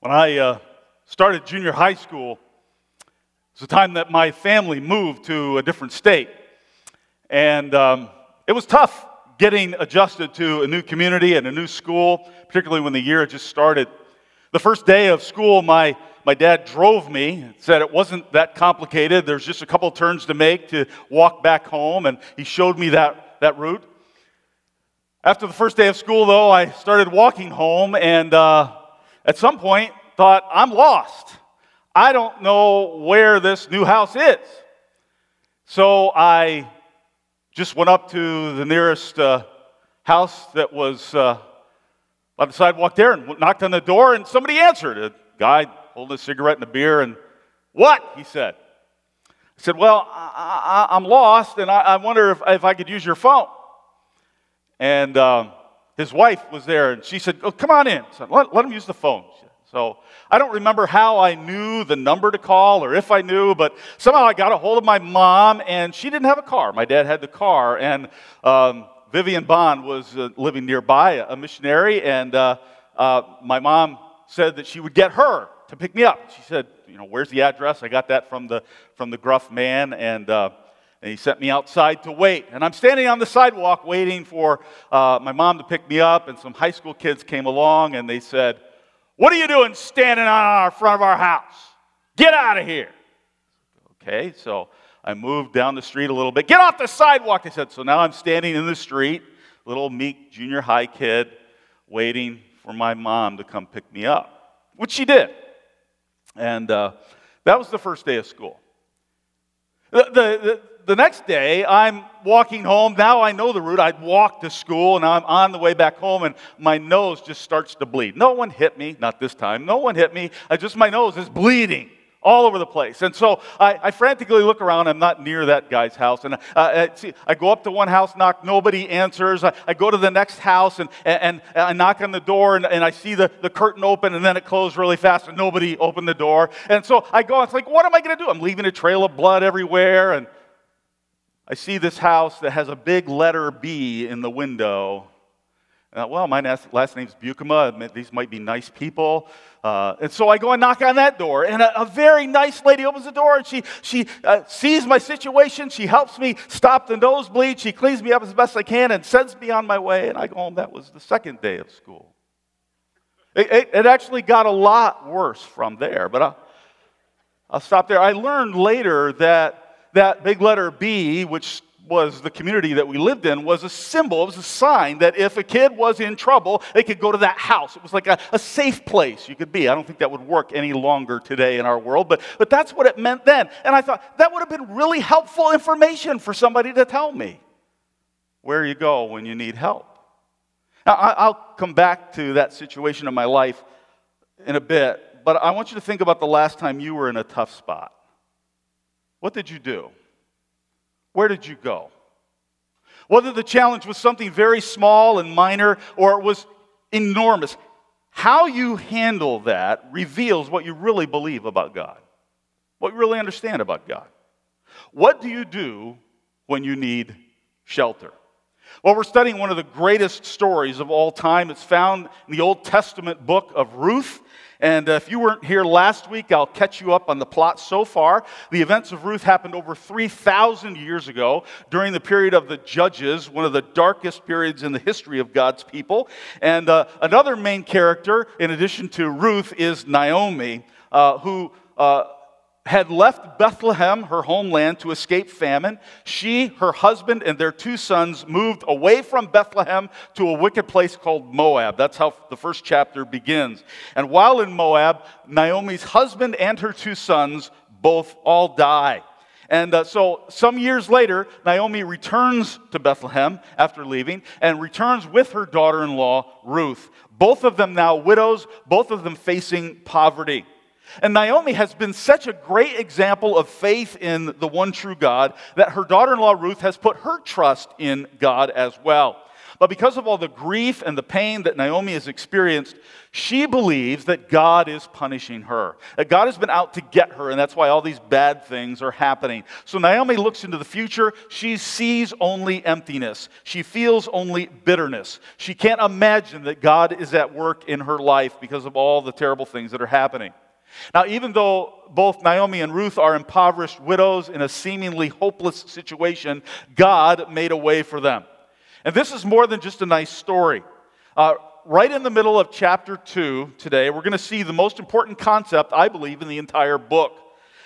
When I uh, started junior high school, it was the time that my family moved to a different state. And um, it was tough getting adjusted to a new community and a new school, particularly when the year just started. The first day of school, my, my dad drove me, said it wasn't that complicated. There's just a couple turns to make to walk back home, and he showed me that, that route. After the first day of school, though, I started walking home, and uh, at some point thought, I'm lost. I don't know where this new house is. So I just went up to the nearest uh, house that was uh, by the sidewalk there and knocked on the door, and somebody answered. A guy holding a cigarette and a beer, and what? He said. I said, Well, I, am lost, and I, I wonder if, if, I could use your phone. And um, his wife was there, and she said, oh, Come on in. Let, let him use the phone. So I don't remember how I knew the number to call or if I knew, but somehow I got a hold of my mom, and she didn't have a car. My dad had the car, and um, Vivian Bond was uh, living nearby, a missionary, and uh, uh, my mom said that she would get her to pick me up. She said, "You know, where's the address?" I got that from the from the gruff man, and uh, and he sent me outside to wait. And I'm standing on the sidewalk waiting for uh, my mom to pick me up. And some high school kids came along and they said, What are you doing standing on our front of our house? Get out of here. Okay, so I moved down the street a little bit. Get off the sidewalk, they said. So now I'm standing in the street, little meek junior high kid, waiting for my mom to come pick me up, which she did. And uh, that was the first day of school. The, the, the, the next day, I'm walking home. Now I know the route. I'd walk to school, and I'm on the way back home, and my nose just starts to bleed. No one hit me, not this time. No one hit me. I just my nose is bleeding all over the place. And so I, I, frantically look around. I'm not near that guy's house. And uh, I, see, I go up to one house, knock, nobody answers. I, I go to the next house and, and, and, I knock on the door and, and I see the, the curtain open and then it closed really fast and nobody opened the door. And so I go, it's like, what am I going to do? I'm leaving a trail of blood everywhere. And I see this house that has a big letter B in the window. Uh, well, my last name's Bukema. These might be nice people. Uh, and so I go and knock on that door, and a, a very nice lady opens the door, and she, she uh, sees my situation. She helps me stop the nosebleed. She cleans me up as best I can and sends me on my way. And I go home. That was the second day of school. It, it, it actually got a lot worse from there, but I'll, I'll stop there. I learned later that that big letter B, which was the community that we lived in, was a symbol, it was a sign that if a kid was in trouble, they could go to that house. It was like a, a safe place you could be. I don't think that would work any longer today in our world, but, but that's what it meant then. And I thought that would have been really helpful information for somebody to tell me where you go when you need help. Now, I'll come back to that situation in my life in a bit, but I want you to think about the last time you were in a tough spot. What did you do? Where did you go? Whether the challenge was something very small and minor or it was enormous, how you handle that reveals what you really believe about God, what you really understand about God. What do you do when you need shelter? Well, we're studying one of the greatest stories of all time. It's found in the Old Testament book of Ruth. And uh, if you weren't here last week, I'll catch you up on the plot so far. The events of Ruth happened over 3,000 years ago during the period of the Judges, one of the darkest periods in the history of God's people. And uh, another main character, in addition to Ruth, is Naomi, uh, who uh, had left Bethlehem, her homeland, to escape famine. She, her husband, and their two sons moved away from Bethlehem to a wicked place called Moab. That's how the first chapter begins. And while in Moab, Naomi's husband and her two sons both all die. And uh, so, some years later, Naomi returns to Bethlehem after leaving and returns with her daughter in law, Ruth. Both of them now widows, both of them facing poverty. And Naomi has been such a great example of faith in the one true God that her daughter in law Ruth has put her trust in God as well. But because of all the grief and the pain that Naomi has experienced, she believes that God is punishing her. That God has been out to get her, and that's why all these bad things are happening. So Naomi looks into the future. She sees only emptiness. She feels only bitterness. She can't imagine that God is at work in her life because of all the terrible things that are happening. Now, even though both Naomi and Ruth are impoverished widows in a seemingly hopeless situation, God made a way for them. And this is more than just a nice story. Uh, right in the middle of chapter 2 today, we're going to see the most important concept, I believe, in the entire book.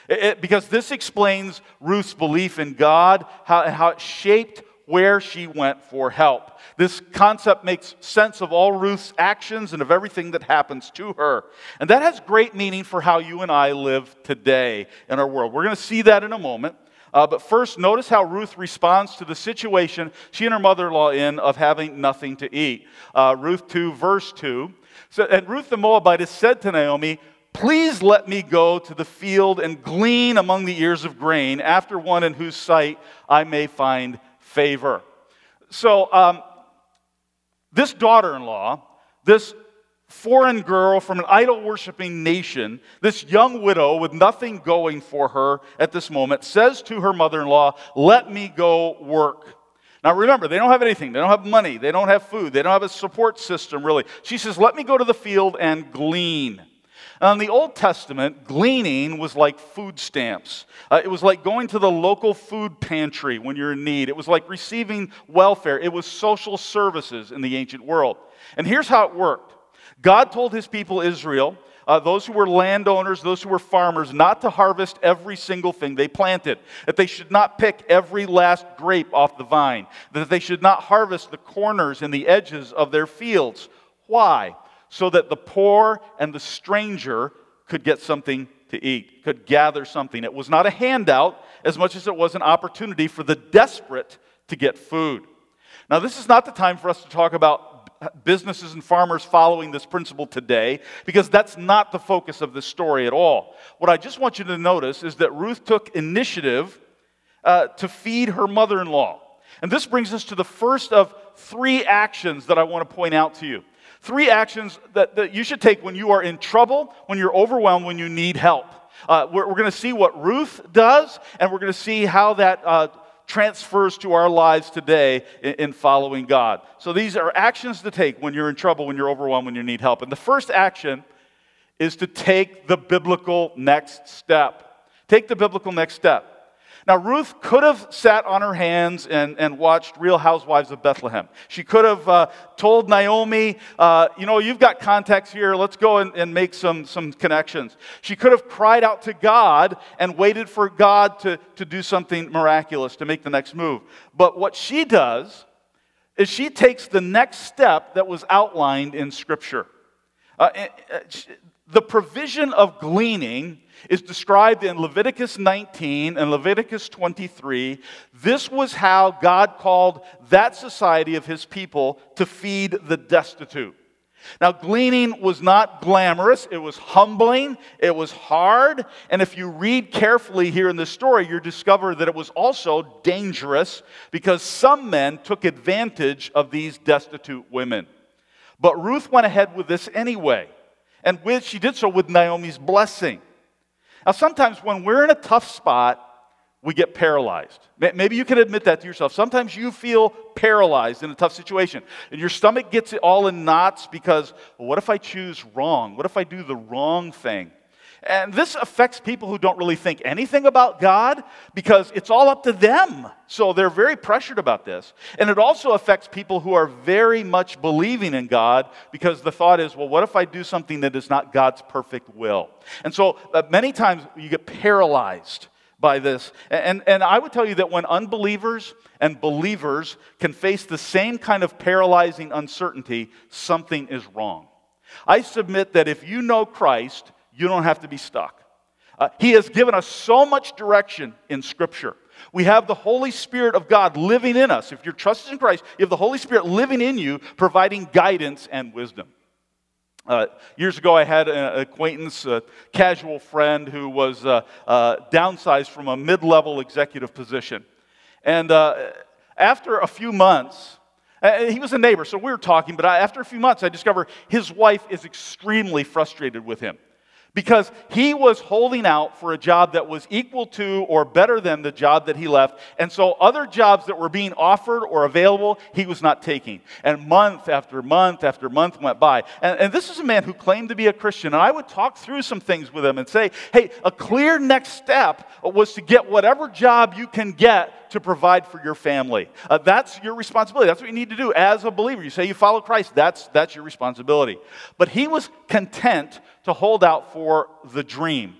It, it, because this explains Ruth's belief in God, how, how it shaped where she went for help. This concept makes sense of all Ruth's actions and of everything that happens to her. And that has great meaning for how you and I live today in our world. We're going to see that in a moment. Uh, but first, notice how Ruth responds to the situation she and her mother in law in of having nothing to eat. Uh, Ruth 2, verse 2. So, and Ruth the Moabitess said to Naomi, Please let me go to the field and glean among the ears of grain after one in whose sight I may find favor. So, um, this daughter in law, this foreign girl from an idol worshiping nation, this young widow with nothing going for her at this moment, says to her mother in law, Let me go work. Now remember, they don't have anything. They don't have money. They don't have food. They don't have a support system, really. She says, Let me go to the field and glean. In the Old Testament, gleaning was like food stamps. Uh, it was like going to the local food pantry when you're in need. It was like receiving welfare. It was social services in the ancient world. And here's how it worked God told his people Israel, uh, those who were landowners, those who were farmers, not to harvest every single thing they planted, that they should not pick every last grape off the vine, that they should not harvest the corners and the edges of their fields. Why? So that the poor and the stranger could get something to eat, could gather something. It was not a handout as much as it was an opportunity for the desperate to get food. Now, this is not the time for us to talk about businesses and farmers following this principle today because that's not the focus of this story at all. What I just want you to notice is that Ruth took initiative uh, to feed her mother in law. And this brings us to the first of three actions that I want to point out to you. Three actions that, that you should take when you are in trouble, when you're overwhelmed, when you need help. Uh, we're, we're going to see what Ruth does, and we're going to see how that uh, transfers to our lives today in, in following God. So these are actions to take when you're in trouble, when you're overwhelmed, when you need help. And the first action is to take the biblical next step. Take the biblical next step. Now, Ruth could have sat on her hands and, and watched Real Housewives of Bethlehem. She could have uh, told Naomi, uh, you know, you've got contacts here, let's go and, and make some, some connections. She could have cried out to God and waited for God to, to do something miraculous, to make the next move. But what she does is she takes the next step that was outlined in Scripture. Uh, eh, the provision of gleaning is described in Leviticus 19 and Leviticus 23. This was how God called that society of his people to feed the destitute. Now, gleaning was not glamorous, it was humbling, it was hard, and if you read carefully here in this story, you discover that it was also dangerous because some men took advantage of these destitute women. But Ruth went ahead with this anyway, and with, she did so with Naomi's blessing. Now, sometimes when we're in a tough spot, we get paralyzed. Maybe you can admit that to yourself. Sometimes you feel paralyzed in a tough situation, and your stomach gets it all in knots because, well, what if I choose wrong? What if I do the wrong thing? And this affects people who don't really think anything about God because it's all up to them. So they're very pressured about this. And it also affects people who are very much believing in God because the thought is, well, what if I do something that is not God's perfect will? And so uh, many times you get paralyzed by this. And, and I would tell you that when unbelievers and believers can face the same kind of paralyzing uncertainty, something is wrong. I submit that if you know Christ, you don't have to be stuck. Uh, he has given us so much direction in Scripture. We have the Holy Spirit of God living in us. If you're trusting in Christ, you have the Holy Spirit living in you, providing guidance and wisdom. Uh, years ago, I had an acquaintance, a casual friend, who was uh, uh, downsized from a mid level executive position. And uh, after a few months, Uh, he was a neighbor, so we were talking, but I, after a few months, I discovered his wife is extremely frustrated with him because he was holding out for a job that was equal to or better than the job that he left. And so other jobs that were being offered or available, he was not taking. And month after month after month went by. And, and this is a man who claimed to be a Christian. And I would talk through some things with him and say, hey, a clear next step was to get whatever job you can get to provide for your family. Uh, that's your responsibility. That's what you need to do as a believer. You say you follow Christ, that's, that's your responsibility. But he was content to hold out for the dream.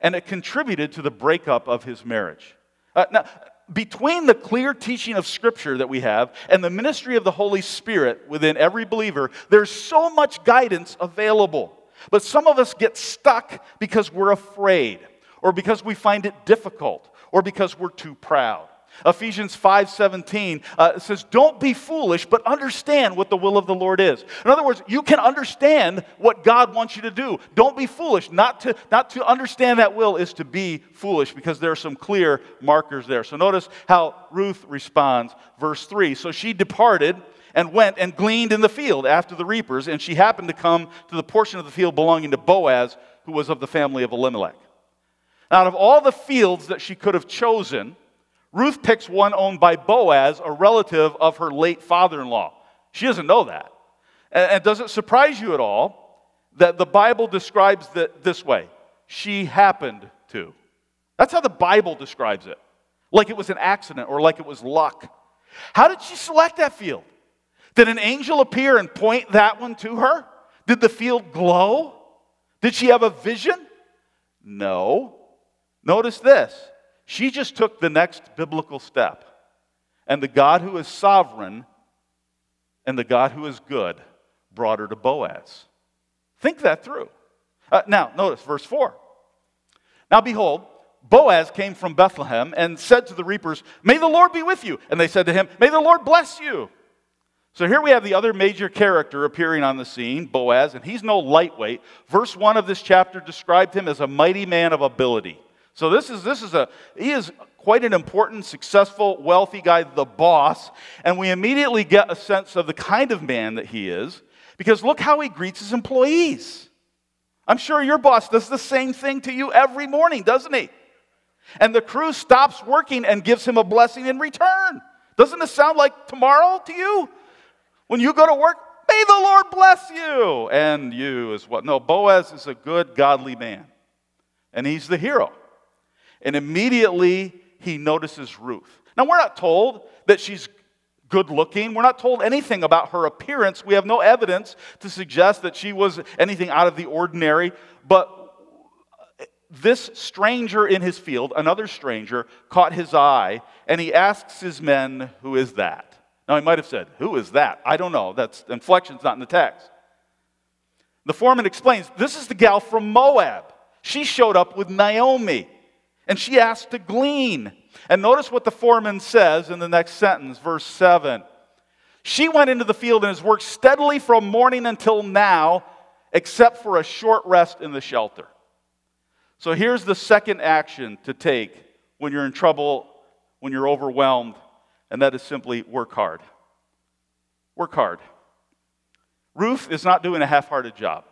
And it contributed to the breakup of his marriage. Uh, now, between the clear teaching of Scripture that we have and the ministry of the Holy Spirit within every believer, there's so much guidance available. But some of us get stuck because we're afraid, or because we find it difficult, or because we're too proud. Ephesians 5:17 uh, says, "Don't be foolish, but understand what the will of the Lord is." In other words, you can understand what God wants you to do. Don't be foolish. Not to not to understand that will is to be foolish because there are some clear markers there. So notice how Ruth responds, verse 3. So she departed and went and gleaned in the field after the reapers, and she happened to come to the portion of the field belonging to Boaz, who was of the family of Elimelech. Out of all the fields that she could have chosen, Ruth picks one owned by Boaz, a relative of her late father in law. She doesn't know that. And, does it surprise you at all that the Bible describes it this way? She happened to. That's how the Bible describes it. Like it was an accident or like it was luck. How did she select that field? Did an angel appear and point that one to her? Did the field glow? Did she have a vision? No. Notice this she just took the next biblical step. And the God who is sovereign and the God who is good brought her to Boaz. Think that through. Uh, now, notice verse 4. Now, behold, Boaz came from Bethlehem and said to the reapers, May the Lord be with you. And they said to him, May the Lord bless you. So here we have the other major character appearing on the scene, Boaz, and he's no lightweight. Verse 1 of this chapter described him as a mighty man of ability. So this is this is a he is quite an important, successful, wealthy guy, the boss, and we immediately get a sense of the kind of man that he is because look how he greets his employees. I'm sure your boss does the same thing to you every morning, doesn't he? And the crew stops working and gives him a blessing in return. Doesn't it sound like tomorrow to you? When you go to work, may the Lord bless you. And you as well. No, Boaz is a good, godly man. And he's the hero. And immediately he notices Ruth. Now, we're not told that she's good looking. We're not told anything about her appearance. We have no evidence to suggest that she was anything out of the ordinary. But this stranger in his field, another stranger, caught his eye and he asks his men, Who is that? Now, he might have said, Who is that? I don't know. That's inflection's not in the text. The foreman explains, This is the gal from Moab. She showed up with Naomi and she asked to glean. And notice what the foreman says in the next sentence, verse 7. She went into the field and has worked steadily from morning until now, except for a short rest in the shelter. So here's the second action to take when you're in trouble, when you're overwhelmed, and that is simply work hard. Work hard. Ruth is not doing a half hearted job.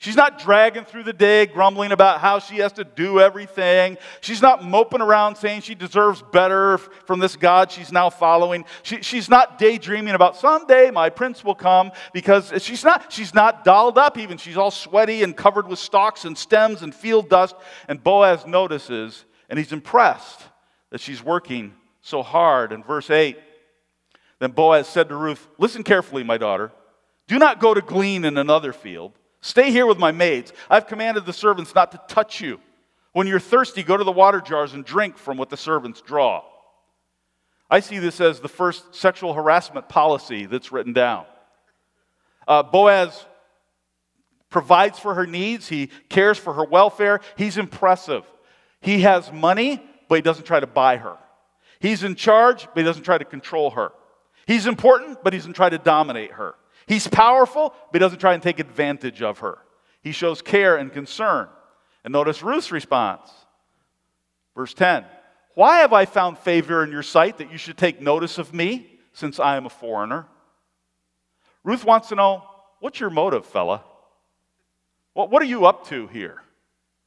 She's not dragging through the day grumbling about how she has to do everything. She's not moping around saying she deserves better from this God she's now following. She, she's not daydreaming about someday my prince will come because she's not, she's not dolled up even. She's all sweaty and covered with stalks and stems and field dust. And Boaz notices and he's impressed that she's working so hard. In verse 8, then Boaz said to Ruth, Listen carefully, my daughter. Do not go to glean in another field. Stay here with my maids. I've commanded the servants not to touch you. When you're thirsty, go to the water jars and drink from what the servants draw. I see this as the first sexual harassment policy that's written down. Uh, Boaz provides for her needs, he cares for her welfare. He's impressive. He has money, but he doesn't try to buy her. He's in charge, but he doesn't try to control her. He's important, but he doesn't try to dominate her. He's powerful, but he doesn't try and take advantage of her. He shows care and concern. And notice Ruth's response. Verse 10 Why have I found favor in your sight that you should take notice of me? since I am a foreigner. Ruth wants to know what's your motive, fella? What are you up to here?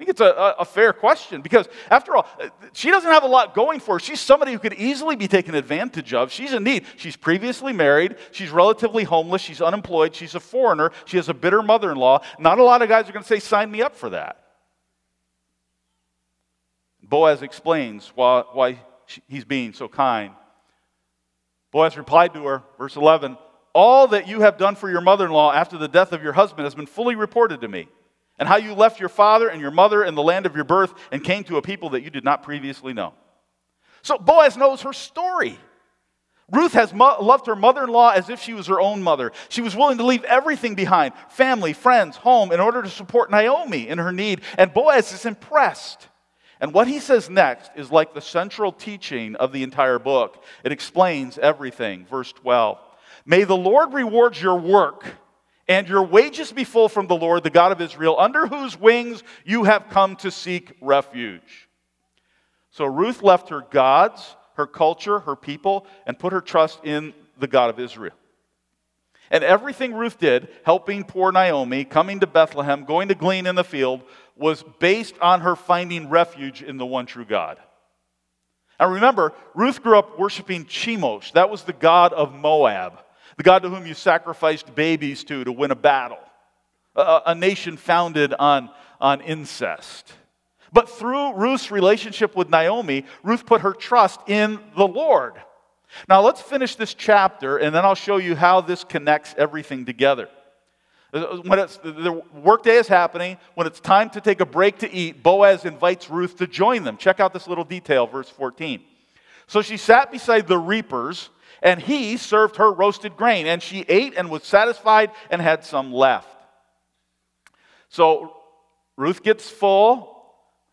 I think it's a, a, fair question because, after all, she doesn't have a lot going for her. She's somebody who could easily be taken advantage of. She's in need. She's previously married. She's relatively homeless. She's unemployed. She's a foreigner. She has a bitter mother in law. Not a lot of guys are going to say, Sign me up for that. Boaz explains why, why he's being so kind. Boaz replied to her, verse 11 All that you have done for your mother in law after the death of your husband has been fully reported to me and how you left your father and your mother in the land of your birth and came to a people that you did not previously know. So Boaz knows her story. Ruth has mo- loved her mother in law as if she was her own mother. She was willing to leave everything behind family, friends, home in order to support Naomi in her need. And Boaz is impressed. And what he says next is like the central teaching of the entire book. It explains everything. Verse 12 May the Lord reward your work and your wages be full from the Lord, the God of Israel, under whose wings you have come to seek refuge. So Ruth left her gods, her culture, her people, and put her trust in the God of Israel. And everything Ruth did, helping poor Naomi, coming to Bethlehem, going to glean in the field, was based on her finding refuge in the one true God. And remember, Ruth grew up worshiping Chemosh. That was the god of Moab the God to whom you sacrificed babies to to win a battle, a, a nation founded on, on incest. But through Ruth's relationship with Naomi, Ruth put her trust in the Lord. Now let's finish this chapter, and then I'll show you how this connects everything together. Uh, uh, when it's, the workday is happening, when it's time to take a break to eat, Boaz invites Ruth to join them. Check out this little detail, verse 14. So she sat beside the reapers and he served her roasted grain, and she ate and was satisfied and had some left. So Ruth gets full.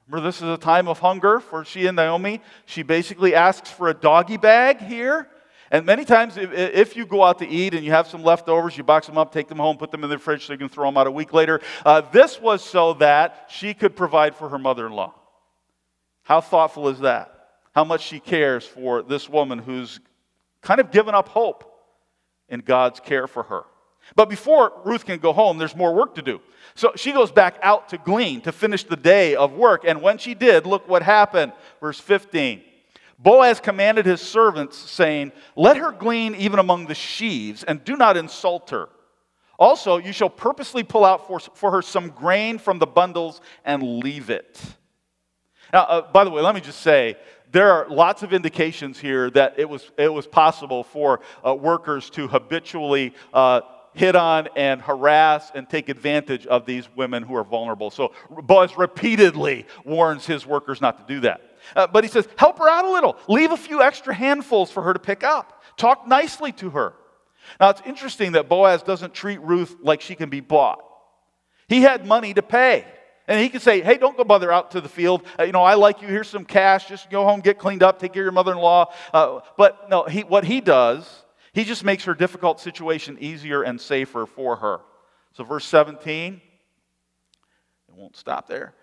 Remember, this is a time of hunger for she and Naomi. She basically asks for a doggy bag here. And many times, if, you go out to eat and you have some leftovers, you box them up, take them home, put them in the fridge so you can throw them out a week later. Uh, this was so that she could provide for her mother in law. How thoughtful is that? How much she cares for this woman who's kind of given up hope in God's care for her. But before Ruth can go home, there's more work to do. So she goes back out to glean to finish the day of work. And when she did, look what happened. Verse 15. Boaz commanded his servants, saying, Let her glean even among the sheaves, and do not insult her. Also, you shall purposely pull out for, for her some grain from the bundles and leave it. Now, uh, by the way, let me just say there are lots of indications here that it was, it was possible for uh, workers to habitually uh, hit on and harass and take advantage of these women who are vulnerable. So Boaz repeatedly warns his workers not to do that. Uh, but he says, help her out a little. Leave a few extra handfuls for her to pick up. Talk nicely to her. Now, it's interesting that Boaz doesn't treat Ruth like she can be bought. He had money to pay. And he can say, hey, don't go bother out to the field. Uh, you know, I like you. Here's some cash. Just go home, get cleaned up, take care of your mother in law. Uh, but no, he, what he does, he just makes her difficult situation easier and safer for her. So, verse 17, it won't stop there.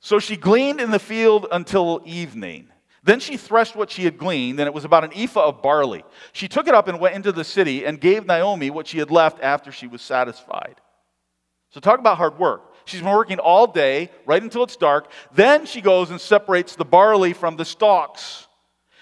So she gleaned in the field until evening. Then she threshed what she had gleaned, and it was about an ephah of barley. She took it up and went into the city and gave Naomi what she had left after she was satisfied. So, talk about hard work. She's been working all day, right until it's dark. Then she goes and separates the barley from the stalks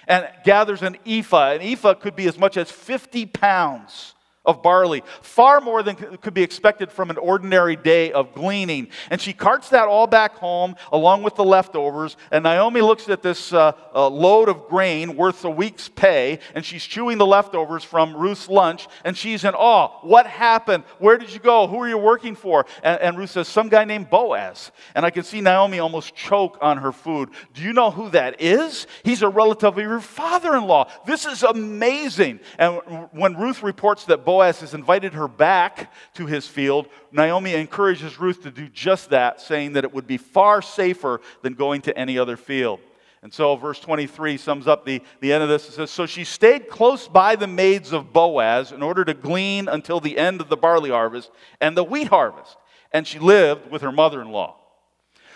and gathers an ephah. An ephah could be as much as 50 pounds of barley, far more than could be expected from an ordinary day of gleaning. And she carts that all back home along with the leftovers. And Naomi looks at this uh, uh, load of grain worth a week's pay, and she's chewing the leftovers from Ruth's lunch, and she's in awe. What happened? Where did you go? Who are you working for? And, and Ruth says, Some guy named Boaz. And I can see Naomi almost choke on her food. Do you know who that is? He's a relative of your father in law. This is amazing. And when Ruth reports that Boaz Boaz has invited her back to his field, Naomi encourages Ruth to do just that, saying that it would be far safer than going to any other field. And so, verse 23 sums up the, the end of this. It says, So she stayed close by the maids of Boaz in order to glean until the end of the barley harvest and the wheat harvest. And she lived with her mother in law.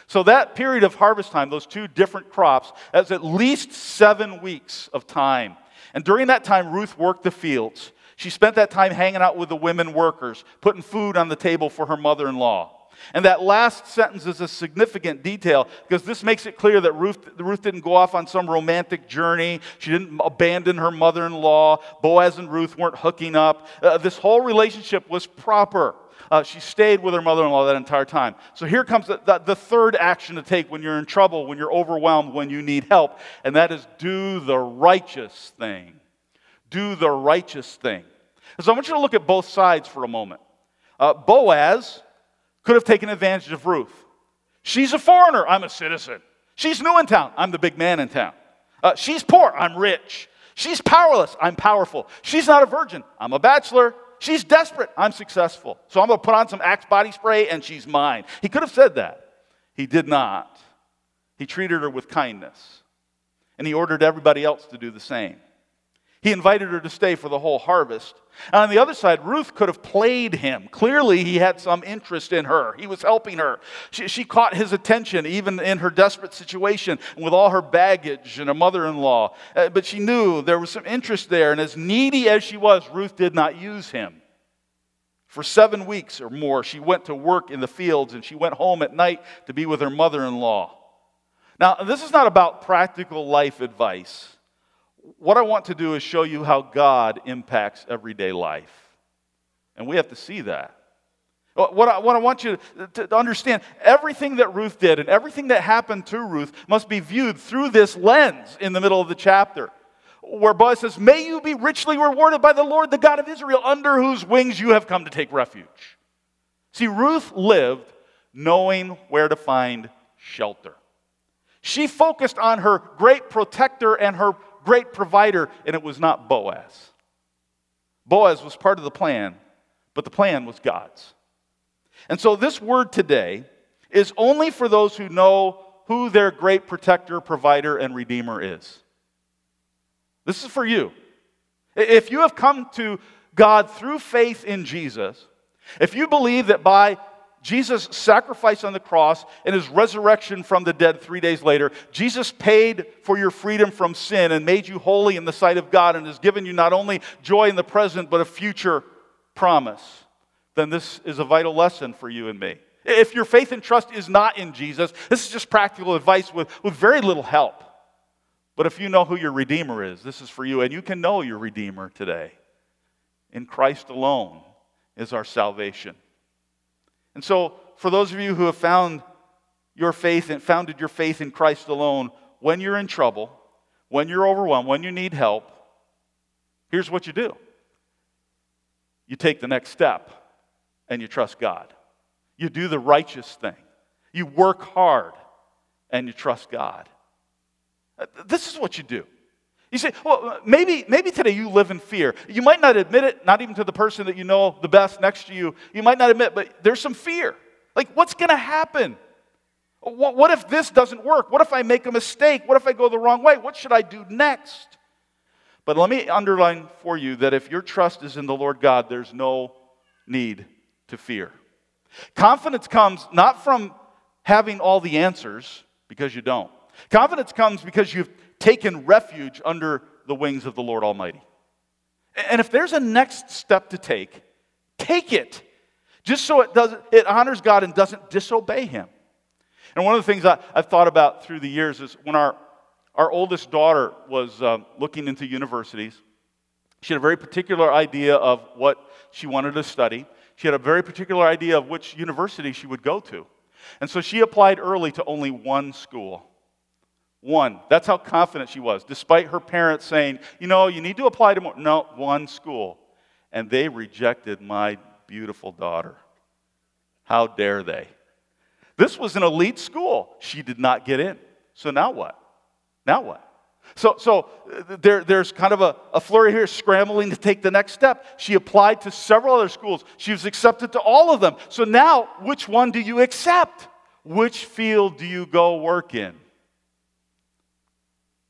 So, that period of harvest time, those two different crops, that's at least seven weeks of time And during that time, Ruth worked the fields. She spent that time hanging out with the women workers, putting food on the table for her mother in law. And that last sentence is a significant detail because this makes it clear that Ruth, Ruth didn't go off on some romantic journey. She didn't abandon her mother in law. Boaz and Ruth weren't hooking up. Uh, this whole relationship was proper. Uh, she stayed with her mother in law that entire time. So here comes the, the, the third action to take when you're in trouble, when you're overwhelmed, when you need help, and that is do the righteous thing. Do the righteous thing. So I want you to look at both sides for a moment. Uh, Boaz could have taken advantage of Ruth. She's a foreigner, I'm a citizen. She's new in town, I'm the big man in town. Uh, she's poor, I'm rich. She's powerless, I'm powerful. She's not a virgin, I'm a bachelor. She's desperate, I'm successful. So I'm going to put on some Axe body spray and she's mine. He could have said that. He did not. He treated her with kindness. And he ordered everybody else to do the same. He invited her to stay for the whole harvest. And on the other side, Ruth could have played him. Clearly, he had some interest in her. He was helping her. She, she caught his attention, even in her desperate situation, with all her baggage and a mother in law. Uh, but she knew there was some interest there. And as needy as she was, Ruth did not use him. For seven weeks or more, she went to work in the fields and she went home at night to be with her mother in law. Now, this is not about practical life advice what I want to do is show you how God impacts everyday life. And we have to see that. Uh, what I, what I want you to, to understand everything that Ruth did and everything that happened to Ruth must be viewed through this lens in the middle of the chapter, where Boaz says, May you be richly rewarded by the Lord, the God of Israel, under whose wings you have come to take refuge. See, Ruth lived knowing where to find shelter. She focused on her great protector and her great provider, and it was not Boaz. Boaz was part of the plan, but the plan was God's. And so this word today is only for those who know who their great protector, provider, and redeemer is. This is for you. If you have come to God through faith in Jesus, if you believe that by Jesus' sacrifice on the cross and his resurrection from the dead three days later, Jesus paid for your freedom from sin and made you holy in the sight of God and has given you not only joy in the present, but a future promise. Then this is a vital lesson for you and me. If your faith and trust is not in Jesus, this is just practical advice with, with very little help. But if you know who your Redeemer is, this is for you, and you can know your Redeemer today. In Christ alone is our salvation. And so, for those of you who have found your faith and founded your faith in Christ alone, when you're in trouble, when you're overwhelmed, when you need help, here's what you do you take the next step and you trust God. You do the righteous thing. You work hard and you trust God. Uh, this is what you do. You say, well, maybe, maybe today you live in fear. You might not admit it, not even to the person that you know the best next to you. You might not admit, but there's some fear. Like, what's going to happen? What, what if this doesn't work? What if I make a mistake? What if I go the wrong way? What should I do next? But let me underline for you that if your trust is in the Lord God, there's no need to fear. Confidence comes not from having all the answers, because you don't. Confidence comes because you've taken refuge under the wings of the Lord Almighty. And if there's a next step to take, take it. Just so it does it honors God and doesn't disobey him. And one of the things I, have thought about through the years is when our, our oldest daughter was um, looking into universities, she had a very particular idea of what she wanted to study. She had a very particular idea of which university she would go to. And so she applied early to only one school. One. That's how confident she was, despite her parents saying, you know, you need to apply to more. No, one school. And they rejected my beautiful daughter. How dare they? This was an elite school. She did not get in. So now what? Now what? So, so uh, there, there's kind of a, a flurry here, scrambling to take the next step. She applied to several other schools. She was accepted to all of them. So now, which one do you accept? Which field do you go work in?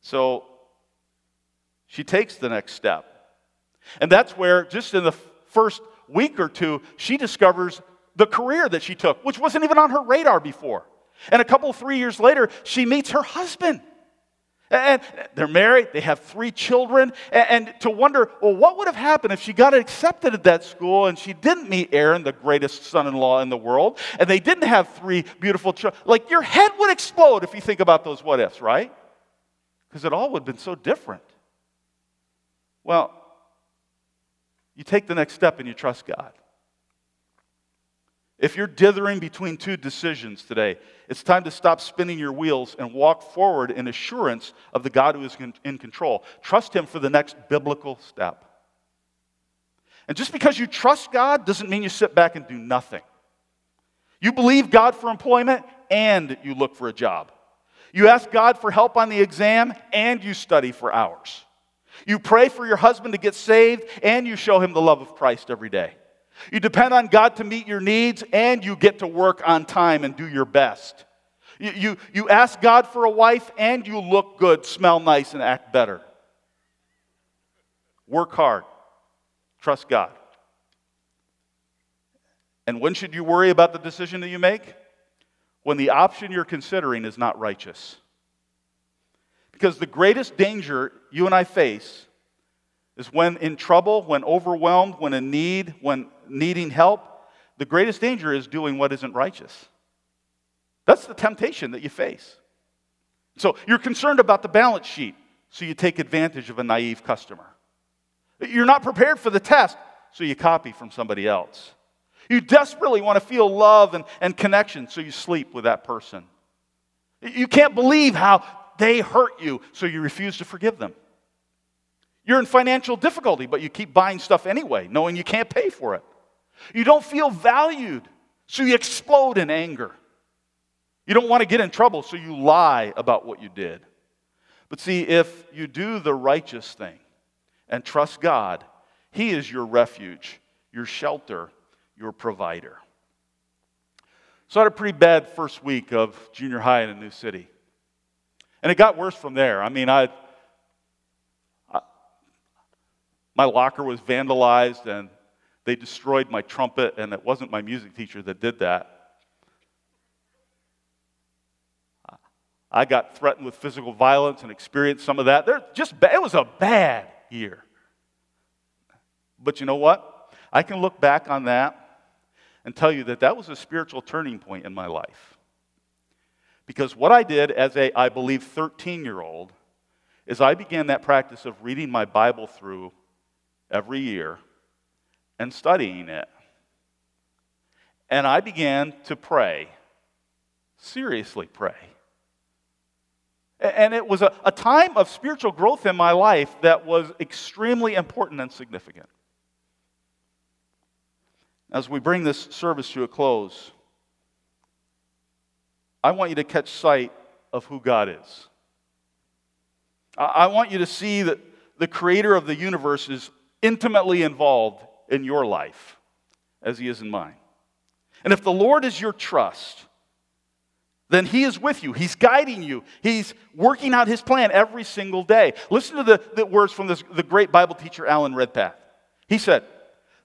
So she takes the next step. And that's where, just in the first week or two, she discovers the career that she took, which wasn't even on her radar before. And a couple, three years later, she meets her husband. And they're married, they have three children, and to wonder, well, what would have happened if she got accepted at that school and she didn't meet Aaron, the greatest son in law in the world, and they didn't have three beautiful children? Like, your head would explode if you think about those what ifs, right? Because it all would have been so different. Well, you take the next step and you trust God. If you're dithering between two decisions today, it's time to stop spinning your wheels and walk forward in assurance of the God who is in control. Trust Him for the next biblical step. And just because you trust God doesn't mean you sit back and do nothing. You believe God for employment and you look for a job. You ask God for help on the exam and you study for hours. You pray for your husband to get saved and you show him the love of Christ every day. You depend on God to meet your needs, and you get to work on time and do your best. You, you, you ask God for a wife, and you look good, smell nice, and act better. Work hard. Trust God. And when should you worry about the decision that you make? When the option you're considering is not righteous. Because the greatest danger you and I face is when in trouble, when overwhelmed, when in need, when needing help, the greatest danger is doing what isn't righteous. That's the temptation that you face. So you're concerned about the balance sheet, so you take advantage of a naive customer. You're not prepared for the test, so you copy from somebody else. You desperately want to feel love and, and connection, so you sleep with that person. You can't believe how they hurt you, so you refuse to forgive them. You're in financial difficulty, but you keep buying stuff anyway, knowing you can't pay for it. You don't feel valued, so you explode in anger. You don't want to get in trouble, so you lie about what you did. But see, if you do the righteous thing and trust God, He is your refuge, your shelter, your provider. So I had a pretty bad first week of junior high in a new city. And it got worse from there. I mean, I, I my locker was vandalized and they destroyed my trumpet, and it wasn't my music teacher that did that. I got threatened with physical violence and experienced some of that. They're just it was a bad year. But you know what? I can look back on that and tell you that that was a spiritual turning point in my life. Because what I did as a, I believe, 13 year old is I began that practice of reading my Bible through every year and studying it. And I began to pray, seriously pray. And it was a, a time of spiritual growth in my life that was extremely important and significant. As we bring this service to a close, I want you to catch sight of who God is. I want you to see that the creator of the universe is intimately involved in your life as He is in mine. And if the Lord is your trust, then He is with you. He's guiding you. He's working out His plan every single day. Listen to the, the words from this, the great Bible teacher, Alan Redpath. He said,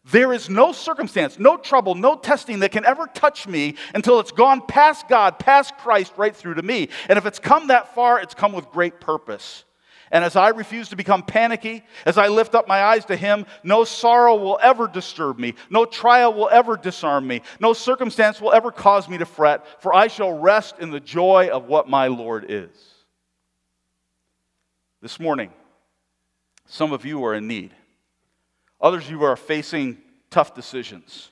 There is no circumstance, no trouble, no testing that can ever touch me until it's gone past God, past Christ, right through to me. And if it's come that far, it's come with great purpose. And as I refuse to become panicky, as I lift up my eyes to Him, no sorrow will ever disturb me, no trial will ever disarm me, no circumstance will ever cause me to fret, for I shall rest in the joy of what my Lord is. This morning, some of you are in need, others of you are facing tough decisions.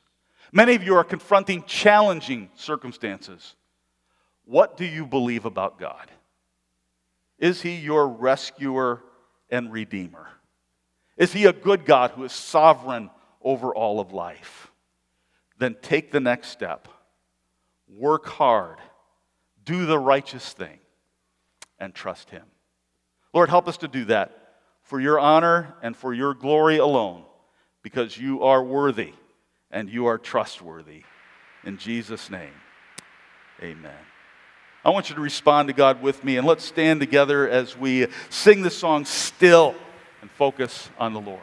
Many of you are confronting challenging circumstances. What do you believe about God? Is he your rescuer and redeemer? Is he a good God who is sovereign over all of life? Then take the next step. Work hard. Do the righteous thing and trust him. Lord, help us to do that for your honor and for your glory alone, because you are worthy and you are trustworthy. In Jesus' name, amen. I want you to respond to God with me, and let's stand together as we sing the song Still and focus on the Lord.